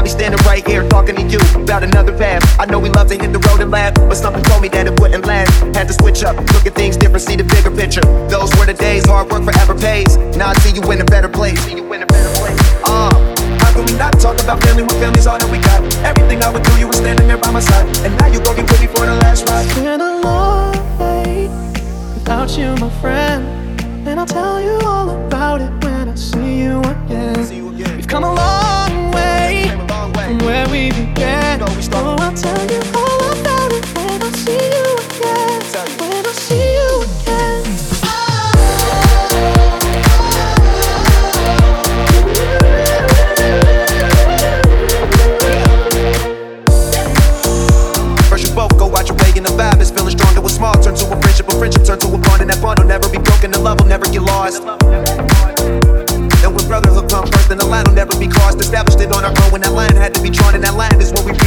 I'll be standing right here talking to you about another path. I know we love to hit the road and laugh, but something told me that it wouldn't last. Had to switch up, look at things different, see the bigger picture. Those were the days, hard work forever pays. Now I see you in a better place. See you in a better place. Uh, how can we not talk about family when family's all that we got? Everything I would do, you were standing there by my side, and now you gon' get with me for the last ride. It's been a long day without you, my friend. And I'll tell you all about it when I see you then the vibe. It's feeling strong, that was. Turn to a friendship, a friend, turn to a bond in that bond. I'll never be broken. The love will never get lost. And we'd rather look on the line will never be crossed. Established it on our own when that line had to be drawn, and that line is what we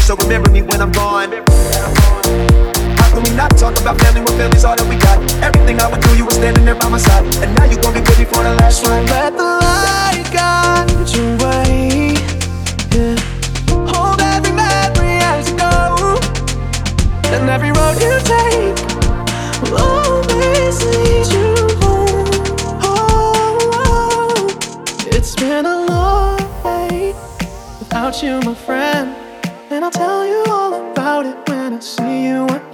family when all that we got? Everything I would do, you were standing there by my side, and now you gon' be with me for the last ride. Let the light guide your way. Yeah. Hold every memory as you go. And every road you take will always lead you home. Oh, it's been a long day without you, my friend. And I'll tell you all about it when I see you again.